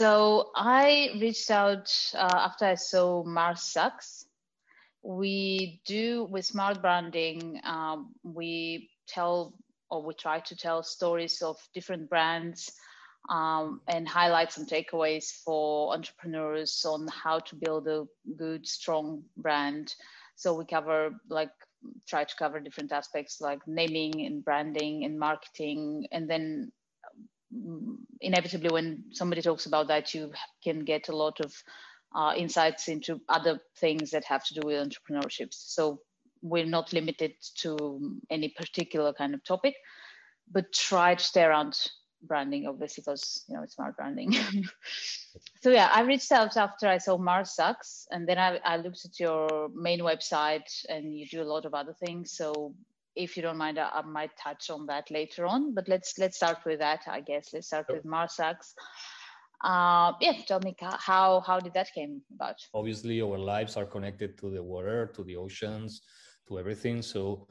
So I reached out uh, after I saw Mars Sucks. We do with smart branding, um, we tell or we try to tell stories of different brands um, and highlight some takeaways for entrepreneurs on how to build a good, strong brand. So we cover like try to cover different aspects like naming and branding and marketing, and then inevitably when somebody talks about that you can get a lot of uh, insights into other things that have to do with entrepreneurship so we're not limited to any particular kind of topic but try to stay around branding obviously because you know it's smart branding. So yeah i reached out after i saw mars sucks and then I, I looked at your main website and you do a lot of other things. So if you don't mind, I, I, might touch on that later on. But let's let's start with that. I guess let's start with Mars Uh, yeah, tell me how how did that came about? Obviously, our lives are connected to the water, to the oceans, to everything. So,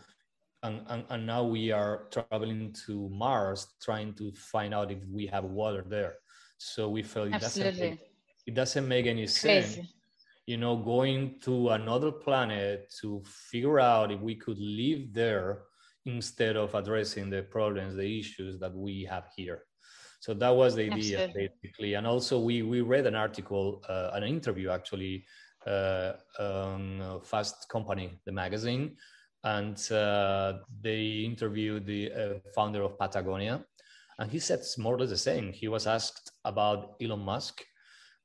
and, and, and now we are traveling to Mars, trying to find out if we have water there. So we felt it doesn't make, it doesn't make any Crazy. sense you know, going to another planet to figure out if we could live there instead of addressing the problems, the issues that we have here. So that was the idea Absolutely. basically. And also we, we read an article, uh, an interview actually, uh, on Fast Company, the magazine, and uh, they interviewed the uh, founder of Patagonia. And he said more or less the same. He was asked about Elon Musk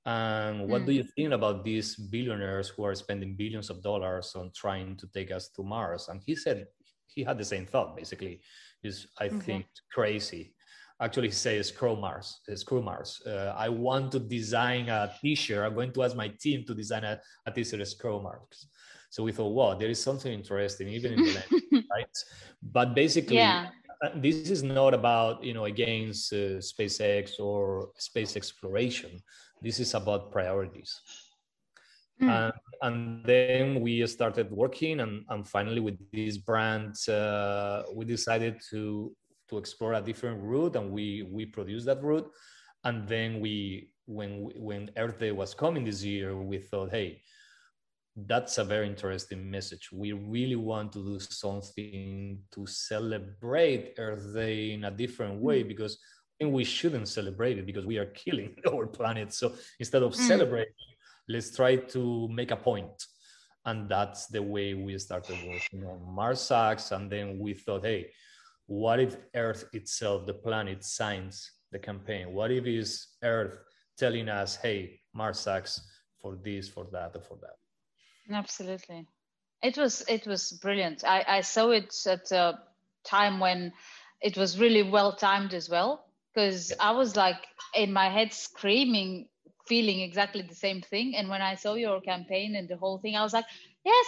and what mm. do you think about these billionaires who are spending billions of dollars on trying to take us to Mars? And he said he had the same thought basically. Is I okay. think crazy. Actually, he says screw Mars. Screw Mars. Uh, I want to design a T-shirt. I'm going to ask my team to design a, a T-shirt screw Mars. So we thought, wow, there is something interesting even in the land, right? But basically, yeah. Uh, this is not about you know against uh, SpaceX or space exploration this is about priorities. Mm. And, and, then we started working, and, and finally, with this brand, uh, we decided to to explore a different route, and we we produced that route. And then we, when when Earth Day was coming this year, we thought, hey, that's a very interesting message. We really want to do something to celebrate Earth Day in a different way hmm. Because we shouldn't celebrate it because we are killing our planet. So instead of mm. celebrating, let's try to make a point. And that's the way we started working on Mars Sucks. And then we thought, hey, what if Earth itself, the planet, signs the campaign? What if is Earth telling us, hey, Mars Sucks for this, for that, or for that? Absolutely. It was it was brilliant. I, I saw it at a time when it was really well timed as well because yeah. I was like in my head screaming, feeling exactly the same thing. And when I saw your campaign and the whole thing, I was like, yes,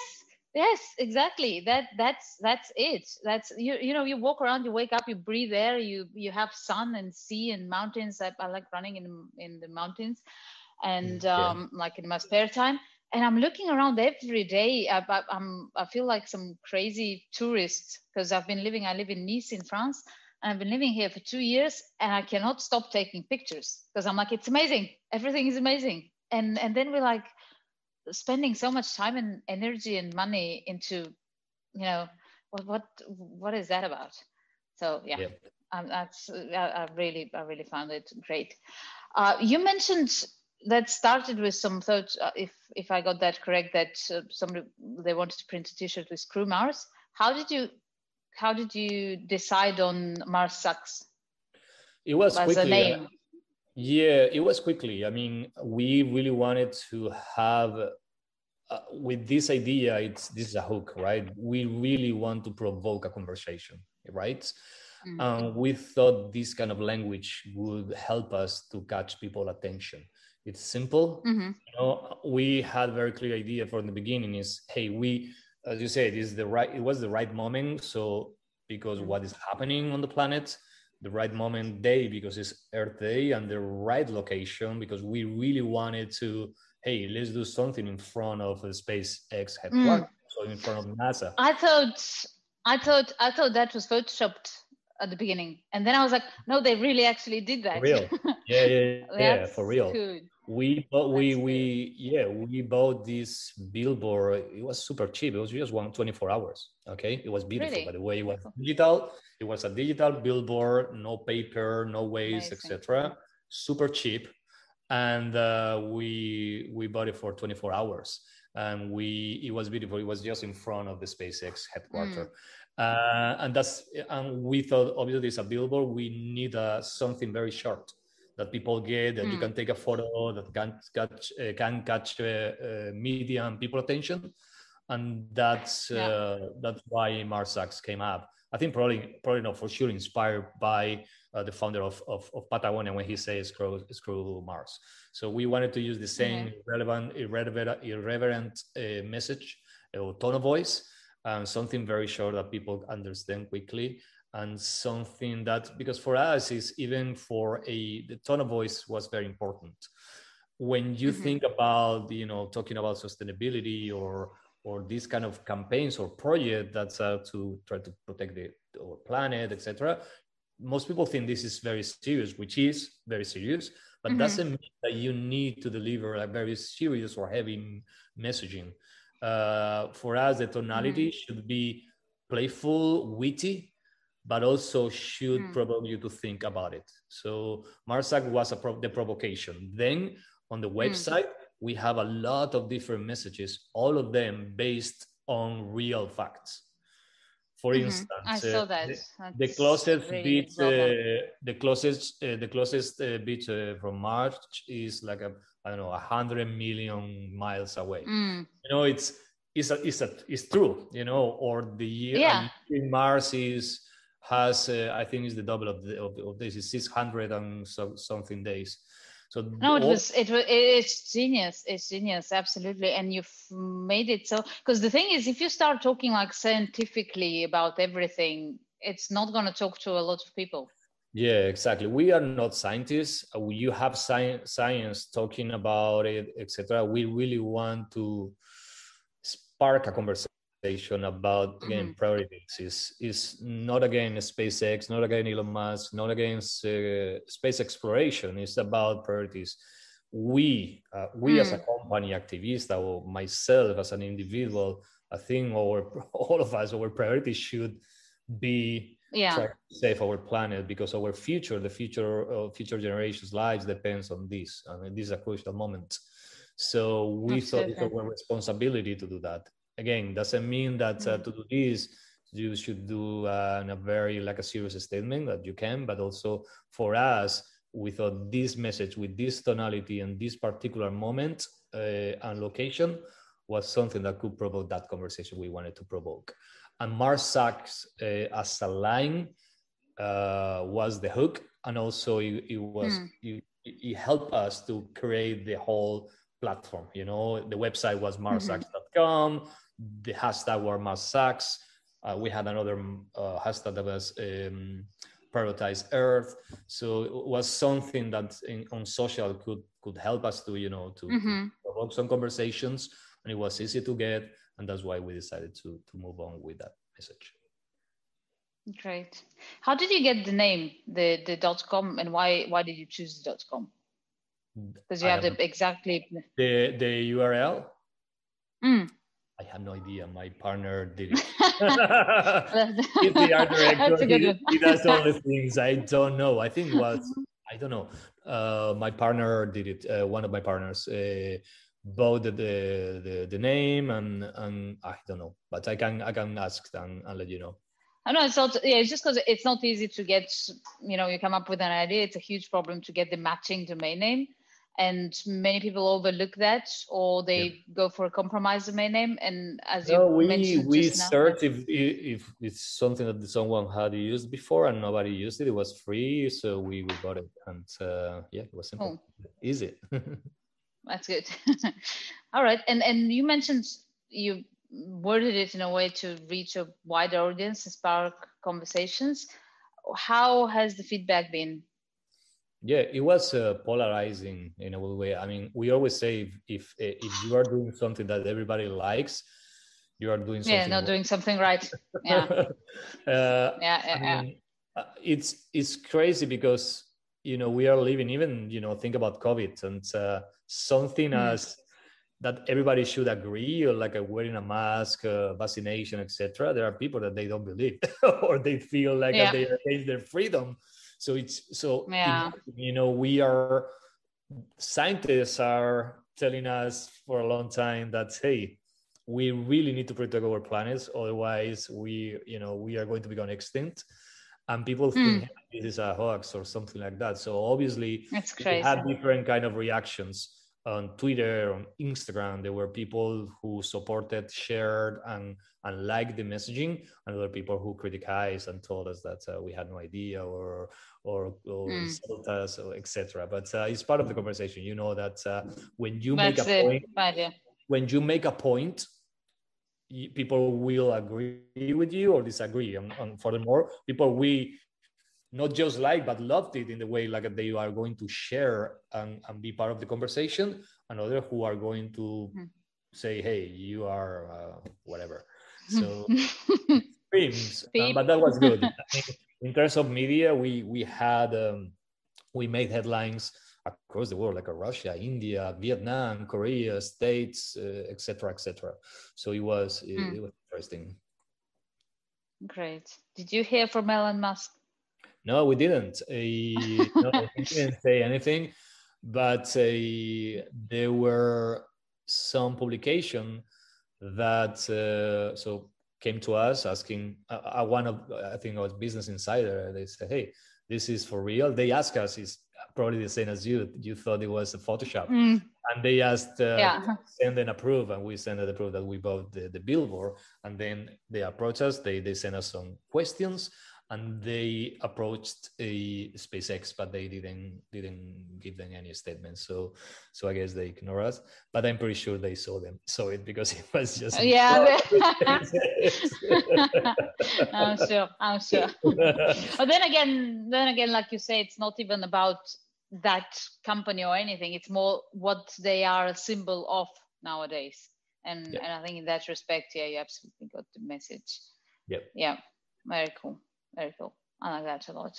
yes, exactly. That that's that's it. That's you you know you walk around, you wake up, you breathe air, you you have sun and sea and mountains. I, I like running in in the mountains, and mm, um, like in my spare time. And I'm looking around every day. I, I, I'm I feel like some crazy tourist because I've been living. I live in Nice in France I've been living here for two years and I cannot stop taking pictures because I'm like, it's amazing. Everything is amazing. And and then we're like spending so much time and energy and money into, you know, what what what is that about? So yeah, yeah. Um, that's I, I, really I really found it great. Uh, you mentioned that started with some thoughts. Uh, if if I got that correct, that uh, somebody they wanted to print a T-shirt with Screw Mars. How did you how did you decide on Mars Sucks? It was as quickly. A name? Yeah, it was quickly. I mean, we really wanted to have uh, with this idea. It's this is a hook, right? We really want to provoke a conversation, right? Mm-hmm. Um, we thought this kind of language would help us to catch people attention It's simple. Mm-hmm. You know, we had very clear idea from the beginning. Is hey, we, as you said, is the right. It was the right moment. So because mm-hmm. what is happening on the planet, the right moment day because it's Earth Day, and the right location because we really wanted to. Hey, let's do something in front of the SpaceX headquarters, mm. so in front of NASA. I thought, I thought, I thought that was photoshopped at the beginning, and then I was like, no, they really actually did that. For real, yeah, yeah, yeah, for real. Good we bought we we yeah we bought this billboard. It was super cheap. It was just one 24 hours okay? It was beautiful really? by the way. It was digital. It was a digital billboard no paper no waste etc super cheap. And uh, we we bought it for 24 hours. And we it was beautiful. It was just in front of the spacex headquarters. Mm. uh, and that's and we thought obviously it's a billboard. We need uh, something very short that people get that mm. you hmm. can take a photo that can catch uh, can catch uh, media and people attention and that's yeah. Uh, that's why mars sucks came up i think probably probably not for sure inspired by uh, the founder of, of, of, patagonia when he says screw, screw mars so we wanted to use the same mm-hmm. relevant irreverent, irreverent uh, message or tone of voice and something very short that people understand quickly and something that because for us is even for a the tone of voice was very important when you mm-hmm. think about you know talking about sustainability or or these kind of campaigns or project that's out to try to protect the our planet etc most people think this is very serious which is very serious but mm-hmm. doesn't mean that you need to deliver a very serious or heavy messaging uh, for us the tonality mm-hmm. should be playful witty but also should mm. provoke you to think about it. So Mars Sucks was a pro- the provocation. Then on the hmm. website, mm. we have a lot of different messages, all of them based on real facts. For mm-hmm. instance, I saw uh, that. The, the, closest really bit, uh, the closest, uh, the closest uh, bit uh, from Mars is like a, I don't know, a hundred million miles away. Mm. You know, it's it's a, it's a, it's true. You know, or the year yeah. Mars is has uh, I think is the double of, the, of, of this is 600 and so, something days. So no, it all- was it was it's genius. It's genius, absolutely. And you've made it so because the thing is, if you start talking like scientifically about everything, it's not going to talk to a lot of people. Yeah, exactly. We are not scientists. You have science, science talking about it, etc. We really want to spark a conversation about again mm-hmm. priorities is is not again SpaceX, not again Elon Musk, not against uh, space exploration. It's about priorities. We uh, we mm. as a mm. company Activista, or myself as an individual, I think our all of us our priorities should be yeah. try to save our planet because our future, the future of future generations' lives depends on this. I mean, this is a crucial moment. So we Absolutely. thought it's our responsibility to do that again doesn't mean that uh, mm. to do this you should do uh, a very like a serious statement that you can but also for us we thought this message with this tonality and this particular moment uh, and location was something that could provoke that conversation we wanted to provoke and mars sucks uh, as a line uh, was the hook and also it, it was mm. it, it helped us to create the whole platform you know the website was mm-hmm. marssucks.com mm-hmm the hashtag were Mars sucks. Uh, we had another uh, hashtag that was um, prioritize Earth. So it was something that in, on social could could help us to you know to, mm-hmm. provoke some conversations, and it was easy to get, and that's why we decided to to move on with that message. Great. How did you get the name the the dot com, and why why did you choose the dot com? Because you have the exactly the the URL. Mm. I have no idea. My partner did it. He's the art director. He, he, does all the things. I don't know. I think it was, I don't know. Uh, my partner did it. Uh, one of my partners uh, bought the, the, the, name and, and I don't know, but I can, I can ask and, and let you know. I know it's not, yeah, it's just because it's not easy to get, you know, you come up with an idea. It's a huge problem to get the matching domain name and many people overlook that or they yeah. go for a compromise domain name. And as no, you we mentioned we search if if it's something that someone had used before and nobody used it it was free so we, we got it. And uh, yeah it was simple. Oh. easy. That's good. All right. And and you mentioned you worded it in a way to reach a wider audience and spark conversations. How has the feedback been yeah, it was uh, polarizing in a way. I mean, we always say if, if if you are doing something that everybody likes, you are doing something. Yeah, not doing something right. Yeah. uh, yeah, yeah, I mean, uh, it's it's crazy because you know we are living even you know think about COVID and uh, something mm. as that everybody should agree or like a wearing a mask uh, vaccination etc there are people that they don't believe or they feel like yeah. they are against their freedom so it's so yeah. you know we are scientists are telling us for a long time that hey we really need to protect our planets otherwise we you know we are going to become extinct and people think mm. hey, this is a hoax or something like that so obviously it's crazy. have different kind of reactions on Twitter, on Instagram, there were people who supported, shared, and and liked the messaging, and other people who criticized and told us that uh, we had no idea or or, or mm. insult us, or etc. But uh, it's part of the conversation. You know that uh, when you That's make a point, yeah. when you make a point, people will agree with you or disagree. And, and furthermore, people we not just like but loved it in the way like they are going to share and, and be part of the conversation and other who are going to mm. say hey you are uh, whatever. So streams um, but that was good. In terms of media we we had um, we made headlines across the world like russia india vietnam korea states etc uh, etc et so it was it, mm. it was interesting. Great. Did you hear from elon musk no, we didn't. Uh, no, we didn't say anything, but uh, there were some publication that uh, so came to us asking. Uh, one of I think it was Business Insider. They said, "Hey, this is for real." They asked us, "Is probably the same as you? You thought it was a Photoshop?" Mm. And they asked, uh, yeah. send and approve, and we sent a approve that we bought the, the billboard. And then they approached us. They they sent us some questions and they approached a SpaceX, but they didn't didn't give them any statements. So so I guess they ignore us. But I'm pretty sure they saw them saw it because it was just yeah. I'm sure. I'm sure. but then again, then again, like you say, it's not even about that company or anything. It's more what they are a symbol of nowadays. And and I think in that respect, yeah, you absolutely got the message. Yep. Yeah. Very cool very cool. I like that a lot.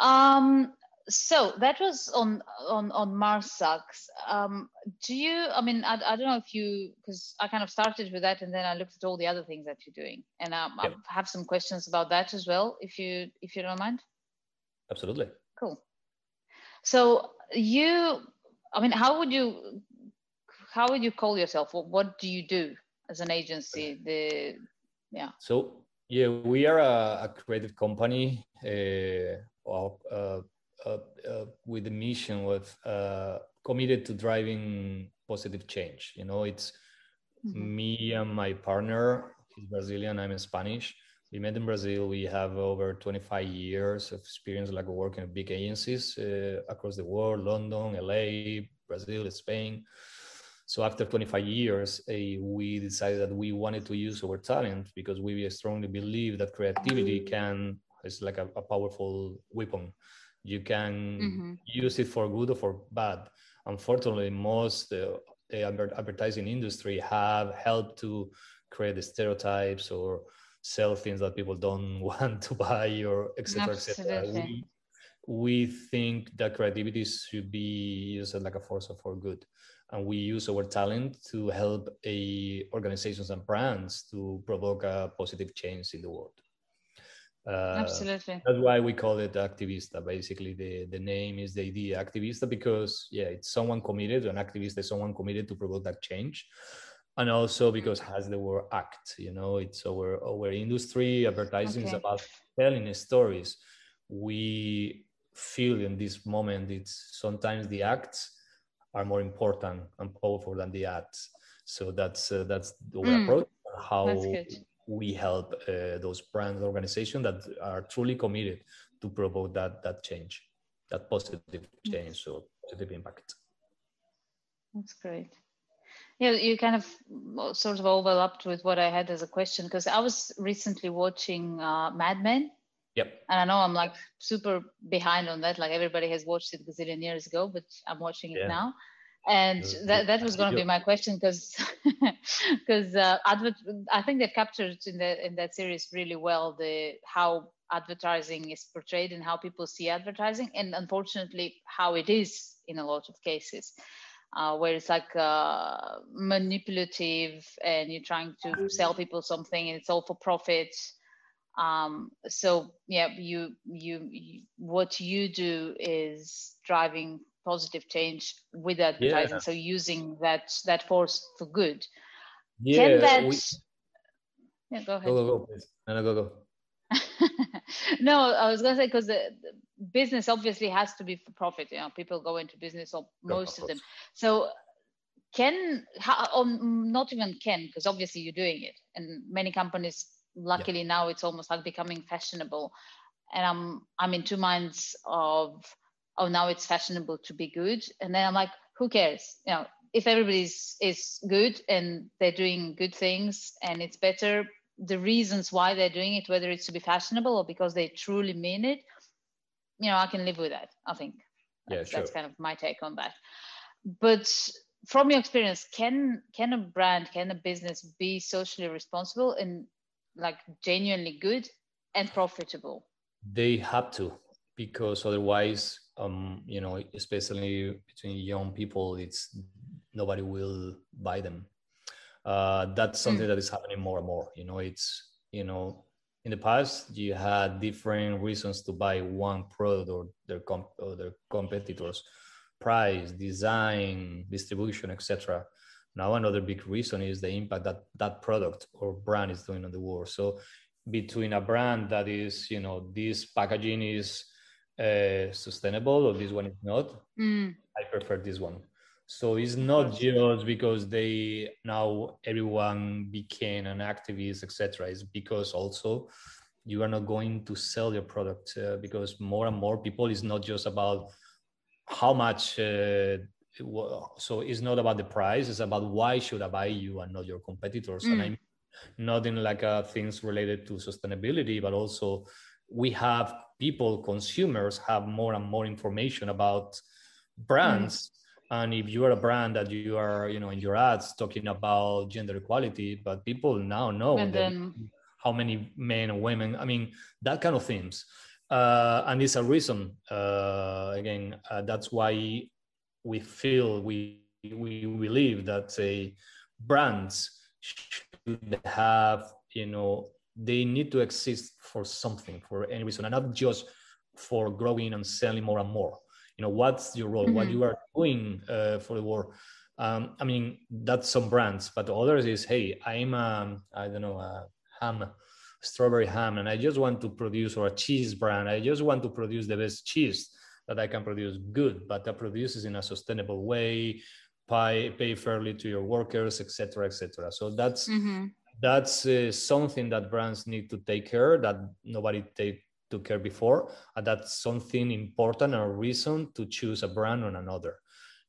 Um, so that was on on on Mars-Sucks. Um, do you? I mean, I, I don't know if you because I kind of started with that and then I looked at all the other things that you're doing, and um, I have some questions about that as well, if you if you don't mind. Absolutely. Cool. So you, I mean, how would you how would you call yourself? What, what do you do as an agency? The yeah. So yeah, we are a, a creative company uh, uh, uh, uh, with a mission with uh, committed to driving positive change. You know, it's mm-hmm. me and my partner. He's Brazilian. I'm Spanish. We met in Brazil. We have over 25 years of experience, like working at big agencies uh, across the world: London, LA, Brazil, Spain. So after 25 years, uh, we decided that we wanted to use our talent because we strongly believe that creativity can is like a, a powerful weapon. You can mm-hmm. use it for good or for bad. Unfortunately, most uh, the advertising industry have helped to create the stereotypes or sell things that people don't want to buy or etc etc we, we think that creativity should be used as like a force for good and we use our talent to help a organizations and brands to provoke a positive change in the world. Uh, Absolutely. That's why we call it activista. Basically, the, the name is the idea activista because yeah, it's someone committed. An activist is someone committed to provoke that change, and also because has the word act. You know, it's our our industry. Advertising okay. is about telling stories. We feel in this moment it's sometimes the acts are more important and powerful than the ads. So that's uh, that's our Mm. approach. How we help uh, those brand organizations that are truly committed to promote that that change, that positive change, so positive impact. That's great. Yeah, you kind of sort of overlapped with what I had as a question because I was recently watching uh, Mad Men, Yep. and I know I'm like super behind on that. Like everybody has watched it a gazillion years ago, but I'm watching it Yeah. now. And Yeah, that, that was going to be my question because because uh, advert I think they've captured in the in that series really well the how advertising is portrayed and how people see advertising and unfortunately how it is in a lot of cases uh, where it's like uh, manipulative and you're trying to sell people something and it's all for profit um, so yeah you, you you what you do is driving positive change with advertising Yeah. so using that that force for good Yeah. can that we- yeah go ahead go go go please. No, no, go go. no, I was gonna say because the, the business obviously has to be for profit. You know, people go into business, or most of of them. So, can how, or not even can because obviously you're doing it, and many companies. Luckily now it's almost like becoming fashionable, and I'm I'm in two minds of oh now it's fashionable to be good, and then I'm like who cares? You know, if everybody's is good and they're doing good things and it's better the reasons why they're doing it, whether it's to be fashionable or because they truly mean it, you know, I can live with that. I think Yeah, that's, that's kind of my take on that. But from your experience, can can a brand, can a business be socially responsible and like genuinely good and profitable? They have to because otherwise, um, you know, especially between young people, it's nobody will buy them. Uh, that's something that is happening more and more. You know, it's you know, in the past you had different reasons to buy one product or their comp- or their competitors, price, design, distribution, etc. Now another big reason is the impact that that product or brand is doing on the world. So between a brand that is, you know, this packaging is uh, sustainable or this one is not, Mm, I prefer this one. So it's not just because they now everyone became an activist, etc. It's because also you are not going to sell your product uh, because more and more people is not just about how much. Uh, so it's not about the price; it's about why should I buy you and not your competitors. And Mm. I'm not in like uh, things related to sustainability, but also we have people, consumers, have more and more information about brands. And if you are a brand that you are, you know, in your ads talking about gender equality, but people now know and that then how many men and women, I mean, that kind of things. Uh, and it's a reason, uh, again, uh, that's why we feel we, we believe that say brands should have, you know, they need to exist for something, for any reason, and not just for growing and selling more and more. You know, what's your role? What Mhm. you are doing uh, for the world? Um, I mean, that's some brands, but others is, hey, I'm, um, I don't know, a ham, strawberry ham, and I just want to produce or a cheese brand. I just want to produce the best cheese that I can produce good, but that produces in a sustainable way, pay, pay fairly to your workers, etc., etc. So that's Mhm. that's uh, something that brands need to take care that nobody take took care before and that's something important and a reason to choose a brand on another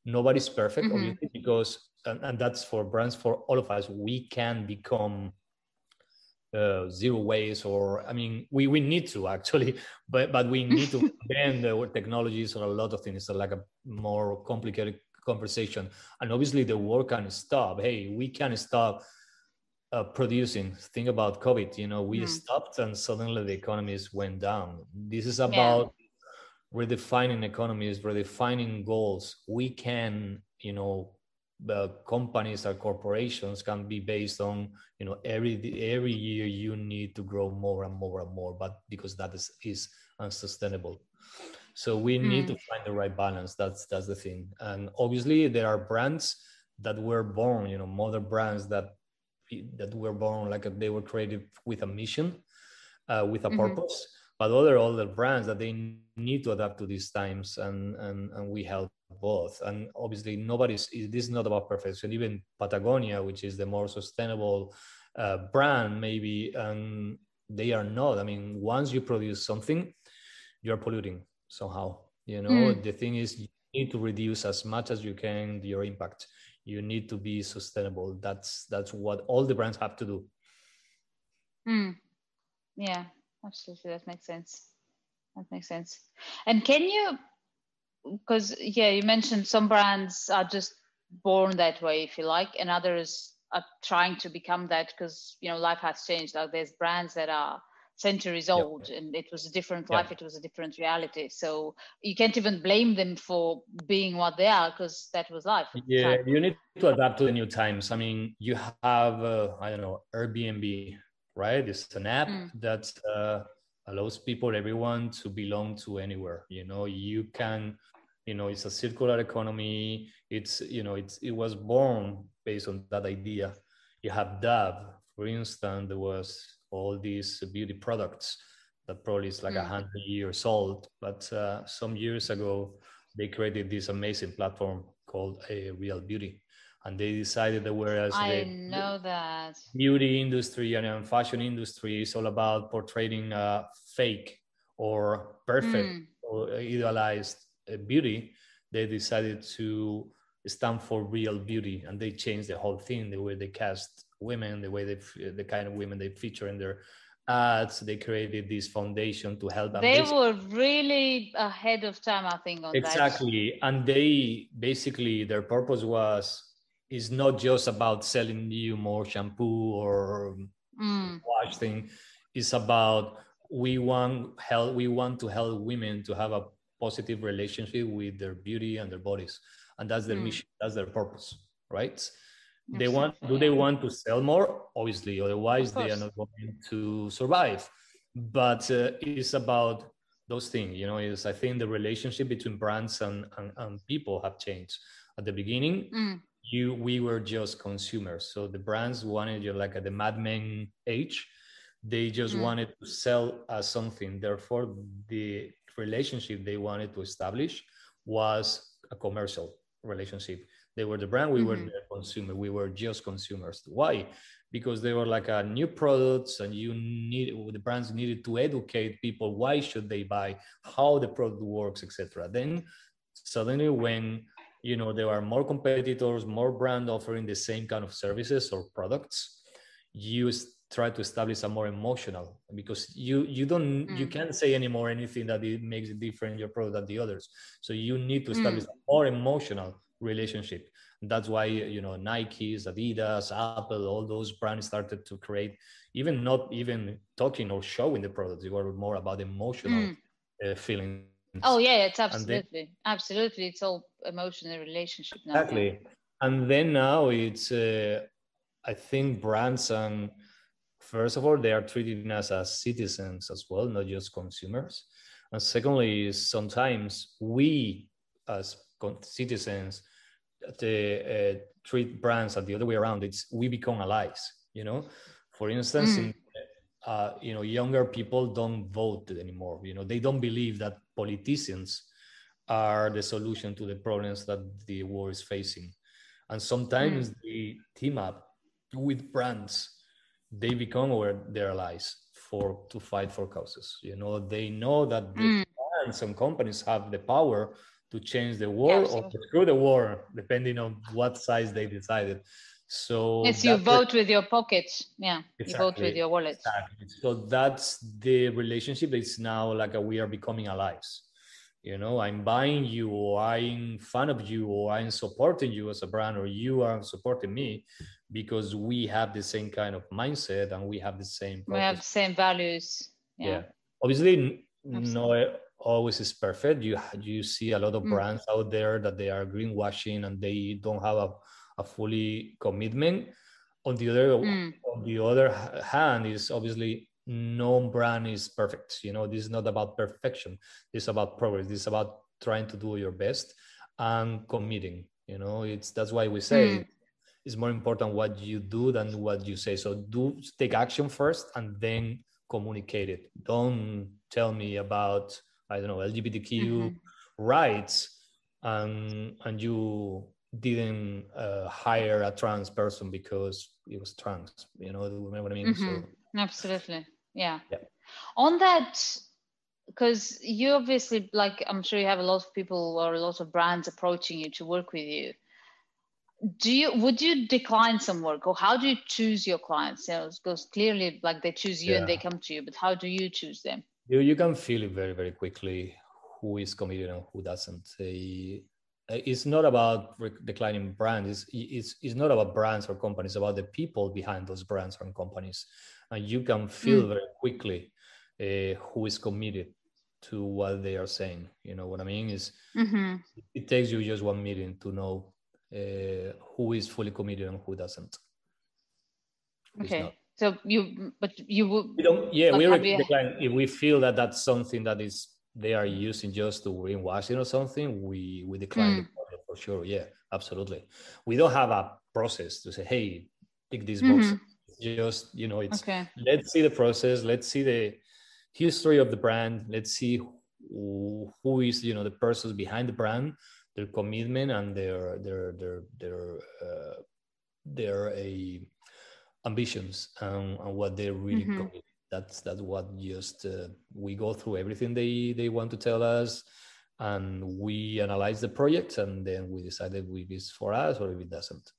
nobody's perfect Mhm. obviously because and, and that's for brands for all of us we can become uh, zero waste or i mean we, we need to actually but but we need to bend the technologies or a lot of things so like a more complicated conversation. And obviously the work can stop. Hey we can stop uh, producing. Think about covid you know we Mm. stopped and suddenly the economies went down. This is about redefining economies redefining goals. We can you know the companies or corporations can be based on you know every every year you need to grow more and more and more but because that is is unsustainable. So we need to find the right balance. That's that's the thing. And obviously there are brands that were born you know mother brands that that were born like they were created with a mission uh, with a Mhm. purpose but other other brands that they need to adapt to these times and and, and we help both. And obviously, nobody's, this is not about perfection. Even Patagonia, which is the more sustainable uh, brand, maybe, and they are not. I mean, once you produce something, you're polluting somehow. You know, mm. the thing is, you need to reduce as much as you can your impact. You need to be sustainable. That's that's what all the brands have to do. Mm. Yeah, absolutely. That makes sense. That makes sense. And can you, because yeah, you mentioned some brands are just born that way, if you like, and others are trying to become that because you know life has changed. Like there's brands that are centuries old yeah. and it was a different yeah. life it was a different reality so you can't even blame them for being what they are because that was life yeah you need to adapt to the new times i mean you have uh, i don't know airbnb right it's an app mm. that uh, allows people everyone to belong to anywhere you know? You can you know it's a circular economy. It's you know it's it was born based on that idea. You have dove for instance there was all these beauty products that probably is like a mm. hundred years old. But uh, some years ago they created this amazing platform called a real beauty and they decided that whereas I the know that beauty industry and fashion industry is all about portraying a fake or perfect mm. or idealized uh, beauty, they decided to stand for real beauty and they changed the whole thing the way they cast women the way they the kind of women they feature in their ads they created this foundation to help them they were really ahead of time i think exactly that. and they basically their purpose was is not just about selling you more shampoo or mm. wash thing. It's about we want help. We want to help women to have a positive relationship with their beauty and their bodies, and that's their mm. mission. That's their purpose, right? They want. Do they want to sell more? Obviously, otherwise they are not going to survive. But uh, it's about those things. You know, is I think the relationship between brands and, and, and people have changed. At the beginning, mm you we were just consumers. So the brands wanted you like at the Mad Men age they just mm. wanted to sell as something. Therefore the relationship they wanted to establish was a commercial relationship. They were the brand we mm-hmm. were the consumer we were just consumers. Why? Because they were like a new products and you need the brands needed to educate people why should they buy how the product works etc then suddenly when you know there are more competitors more brand offering the same kind of services or products you try to establish a more emotional because you you don't mm. you can't say anymore anything that it makes it different your product than the others so you need to establish mm. a more emotional relationship that's why you know nikes adidas apple all those brands started to create even not even talking or showing the products they were more about emotional mm. uh, feeling Oh yeah, it's absolutely, then, absolutely. It's all emotional relationship now. Exactly, and then now it's, uh, I think brands and first of all they are treating us as citizens as well, not just consumers. And secondly, sometimes we as citizens the, uh, treat brands and the other way around. It's we become allies. You know, for instance, mm. in uh, you know younger people don't vote anymore you know they don't believe that politicians are the solution to the problems that the world is facing. And sometimes mm. they team up with brands. They become aware their allies for to fight for causes. You know they know that the mm. brands and companies have the power to change the world yeah, or to screw the war depending on what size they decided so yes, you vote with your pockets. Yeah, exactly, you vote with your wallet. Exactly. So that's the relationship. It's now like a, we are becoming allies. You know, I'm buying you, or I'm fan of you, or I'm supporting you as a brand, or you are supporting me because we have the same kind of mindset and we have the same. Purpose. We have the same values. Yeah. yeah. Obviously, Absolutely. no always is perfect. You you see a lot of mm. brands out there that they are greenwashing and they don't have a a fully commitment. On the other mm. on the other hand, is obviously no brand is perfect. You know, this is not about perfection. This is about progress. This is about trying to do your best and committing. You know, it's that's why we say mm. it's more important what you do than what you say. So do take action first and then communicate it. Don't tell me about I don't know LGBTQ mm-hmm. rights and and you didn't uh, hire a trans person because it was trans. You know, what I mean? Mm-hmm. So, Absolutely, yeah. yeah. On that, because you obviously like, I'm sure you have a lot of people or a lot of brands approaching you to work with you. Do you would you decline some work, or how do you choose your clients? You know, because clearly, like they choose you yeah. and they come to you, but how do you choose them? You you can feel it very very quickly who is committed and who doesn't. They, it's not about declining brands. It's, it's, it's not about brands or companies. It's about the people behind those brands and companies. And you can feel mm. very quickly uh, who is committed to what they are saying. You know what I mean? Is mm-hmm. it takes you just one meeting to know uh, who is fully committed and who doesn't. Okay. So you, but you would. We don't. Yeah, we decline if we feel that that's something that is they are using just to greenwashing or something, we we decline mm. the project for sure. Yeah, absolutely. We don't have a process to say, hey, pick this box. Mm-hmm. Just you know, it's okay. let's see the process. Let's see the history of the brand. Let's see who, who is you know the persons behind the brand, their commitment and their their their their uh, their a ambitions and, and what they really mm-hmm that's that's what just uh, we go through everything they they want to tell us and we analyze the project and then we decide if it's for us or if it doesn't.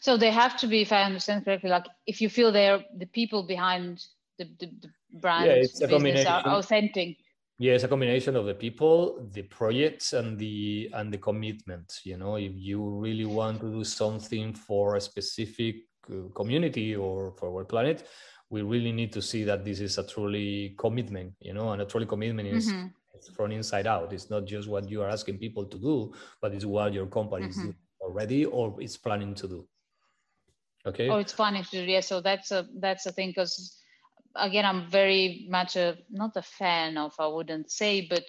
So they have to be if i understand correctly like if you feel they're the people behind the, the, the brand yeah, it's a combination. are authentic. Yeah it's a combination of the people the projects and the and the commitment you know? If you really want to do something for a specific community or for our planet we really need to see that this is a truly commitment you know and a truly commitment is mm-hmm. from inside out it's not just what you are asking people to do but it's what your company mm-hmm. is doing already or it's planning to do okay oh it's planning to do yeah so that's a that's a thing because again i'm very much a not a fan of i wouldn't say but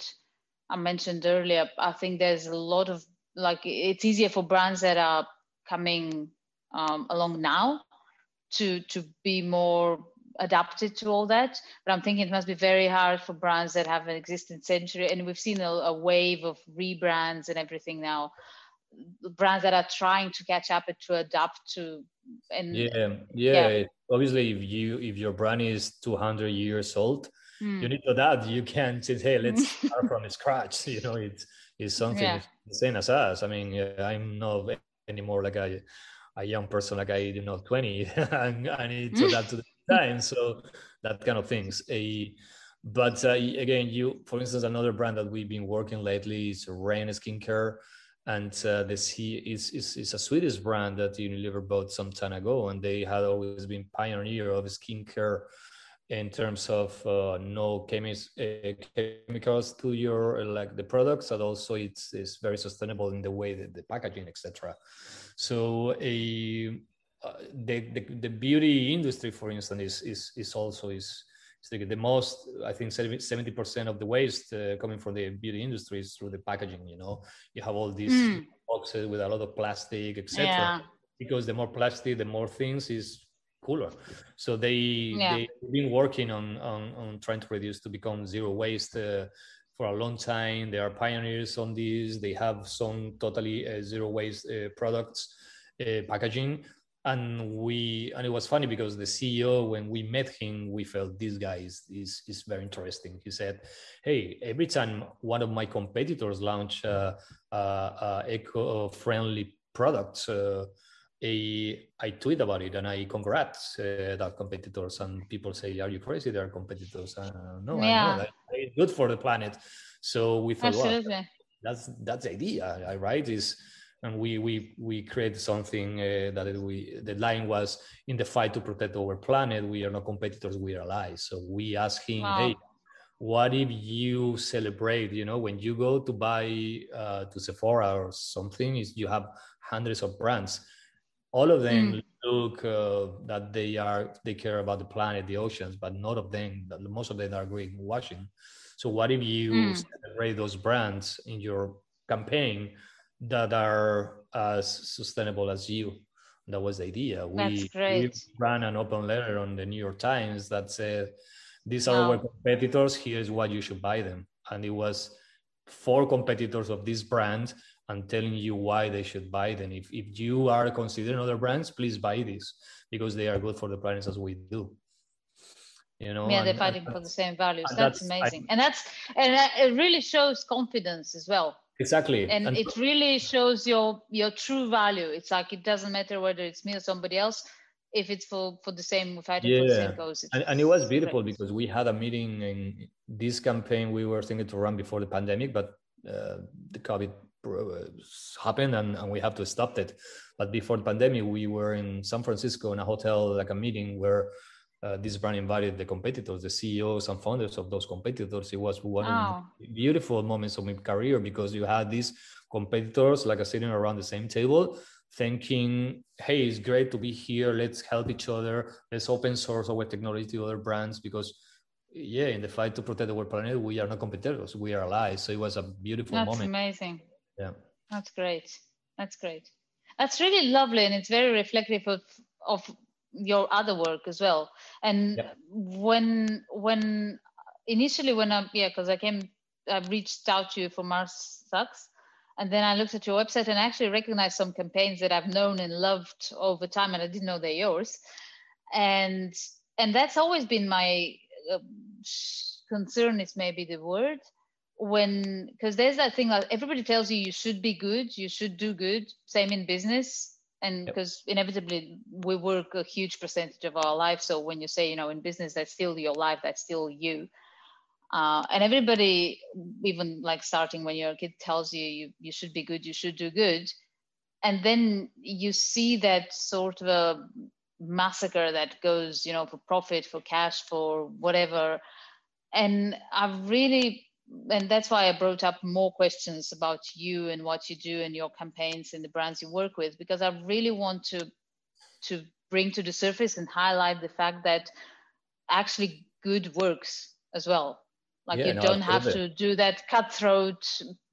i mentioned earlier i think there's a lot of like it's easier for brands that are coming um, along now to to be more adapted to all that. But I'm thinking it must be very hard for brands that have an existing century, and we've seen a, a wave of rebrands and everything now. Brands that are trying to catch up and to adapt to. And yeah, yeah. yeah. Obviously, if you if your brand is 200 years old, mm. you need to adapt. You can't say, "Hey, let's start from scratch." You know, it's it's something yeah. the same as us. I mean, I'm not anymore like I a young person like I, you know, 20, and I need to adapt to the time. So that kind of things. A, but uh, again, you, for instance, another brand that we've been working lately is REN Skincare, and uh, the C is, is is a Swedish brand that Unilever bought some time ago, and they had always been pioneer of skincare in terms of uh, no chemis- uh, chemicals to your like the products, and also it's it's very sustainable in the way that the packaging, etc. So a uh, the, the, the beauty industry, for instance, is is, is also is, is the, the most. I think seventy percent of the waste uh, coming from the beauty industry is through the packaging. You know, you have all these mm. boxes with a lot of plastic, etc. Yeah. Because the more plastic, the more things is cooler. So they yeah. they've been working on, on on trying to reduce to become zero waste. Uh, for a long time. They are pioneers on this. They have some totally uh, zero waste uh, products uh, packaging. And we and it was funny because the CEO, when we met him, we felt this guy is, is, is very interesting. He said, "Hey, every time one of my competitors launch uh, uh, eco-friendly products, a, I tweet about it and I congrats uh, that competitors and people say, "Are you crazy? They are competitors." Uh, no, yeah. I know it's good for the planet. So we thought, Absolutely. well, that's that's the idea, right? Is and we we we created something uh, that we the line was in the fight to protect our planet. We are not competitors; we are allies. So we asked him, wow. "Hey, what if you celebrate? You know, when you go to buy uh, to Sephora or something, is you have hundreds of brands." All of them mm. look uh, that they are they care about the planet the oceans but none of them most of them are greenwashing so what if you mm. celebrate those brands in your campaign that are as sustainable as you that was the idea we, we ran an open letter on the new york times that said these are wow. our competitors here's why you should buy them and it was four competitors of this brand and telling you why they should buy. And if, if you are considering other brands, please buy this because they are good for the planet as we do. You know, yeah, they're fighting for the same values. That's, that's, amazing, I, and that's and it really shows confidence as well. Exactly, and, and it really shows your your true value. It's like it doesn't matter whether it's me or somebody else if it's for for the same fighting yeah. for the same cause. And, and, it was beautiful great. because we had a meeting in this campaign we were thinking to run before the pandemic, but uh, the COVID happened and, and we have to stop it. But before the pandemic, we were in San Francisco in a hotel, like a meeting where uh, this brand invited the competitors, the CEOs and founders of those competitors. It was one of the beautiful moments of my career because you had these competitors like sitting around the same table thinking, hey, it's great to be here. Let's help each other. Let's open source our technology to other brands because yeah, in the fight to protect our planet, we are not competitors, we are allies. So it was a beautiful That's moment. Amazing. Yeah. That's great. That's great. That's really lovely and it's very reflective of, of your other work as well. And yeah. when when initially when I yeah, because I came I reached out to you for Mars Sucks and then I looked at your website and i actually recognized some campaigns that I've known and loved over time, and I didn't know they're yours. And and that's always been my uh, concern. Is maybe the word when because there's that thing that everybody tells you you should be good, you should do good. Same in business, and because yep. inevitably we work a huge percentage of our life. So when you say you know in business that's still your life, that's still you uh, and everybody even like starting when you're a kid tells you, you you should be good you should do good and then you see that sort of a massacre that goes you know for profit for cash for whatever and i've really and that's why i brought up more questions about you and what you do and your campaigns and the brands you work with because i really want to to bring to the surface and highlight the fact that actually good works as well. Like yeah, you no, don't have to do that cutthroat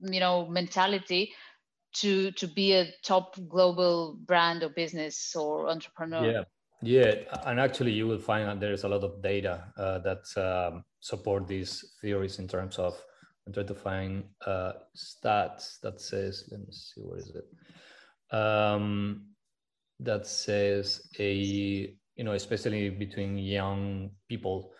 you know mentality to to be a top global brand or business or entrepreneur. Yeah. Yeah and actually you will find that there's a lot of data uh, that um, support these theories in terms of i'm trying to find uh, stats that says let me see what is it? Um, that says a you know especially between young people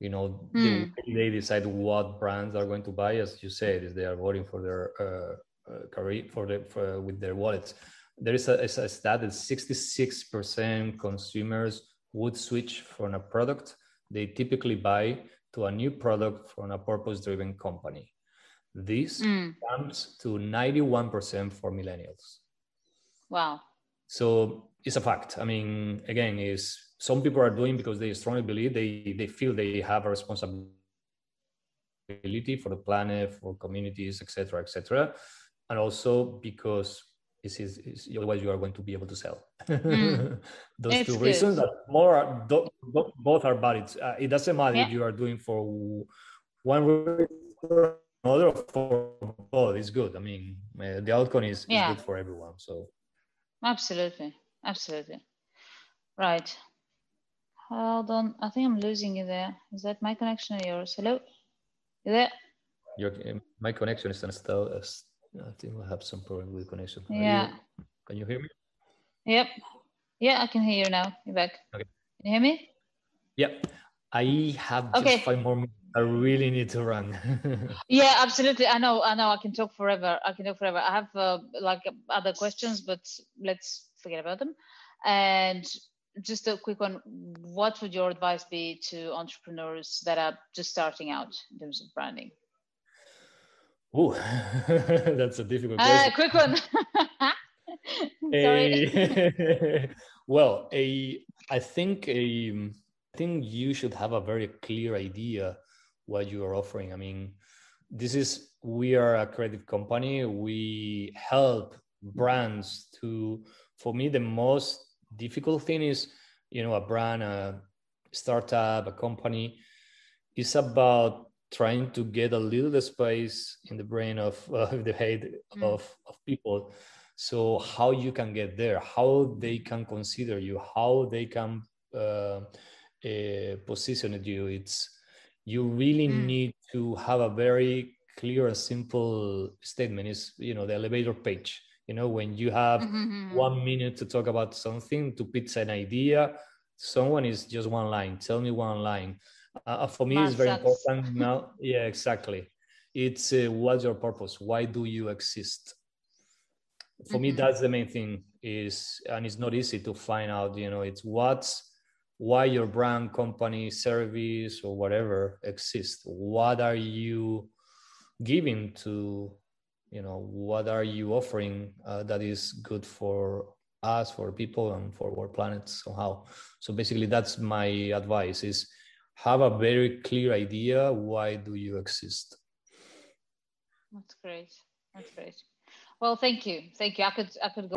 you know mm. they, they, decide what brands are going to buy. As you said is they are voting for their uh, uh, career for the for, with their wallets. There is a, a stat that 66% consumers would switch from a product they typically buy to a new product from a purpose driven company. This mm. comes to 91% for millennials. Wow. So it's a fact. I mean again is some people are doing because they strongly believe they they feel they have a responsibility for the planet for communities etc etc and also because this is, is, otherwise you are going to be able to sell mm. those it's two good. reasons that more do, do, both are valid uh, it doesn't matter yeah. if you are doing for one reason or another for both it's good i mean uh, the outcome is, yeah. is good for everyone so absolutely absolutely right Hold on. I think I'm losing you there. Is that my connection or yours? Hello? You there? Your, my connection is still. I think we have some problem with connection. yeah. You, can you hear me? Yep. Yeah, I can hear you now. You're back. Okay. Can you hear me? Yep. I have just five more minutes. I really need to run. yeah, absolutely. I know. I know. I can talk forever. I can talk forever. I have uh, like other questions, but let's forget about them. And just a quick one what would your advice be to entrepreneurs that are just starting out in terms of branding oh that's a difficult uh, quick one. A, well a i think a i think you should have a very clear idea what you are offering. I mean this is we are a credit company. We help brands to for me the most difficult thing is you know a brand a startup a company is about trying to get a little space in the brain of uh, the head mm. of, of people so how you can get there how they can consider you how they can uh, uh, position you it's you really mm. need to have a very clear and simple statement is you know the elevator page you know when you have mm-hmm. mm-hmm. one minute to talk about something to pitch an idea someone is just one line tell me one line uh, for me it's very important now. Yeah exactly. It's uh, what's your purpose? Why do you exist? For mm-hmm. me that's the main thing is and it's not easy to find out you know it's what's why your brand company service or whatever exists. What are you giving to you know what are you offering uh, that is good for us for people and for our planet somehow? So basically that's my advice is have a very clear idea why do you exist. That's great. That's great. Well thank you. Thank you. I could i could go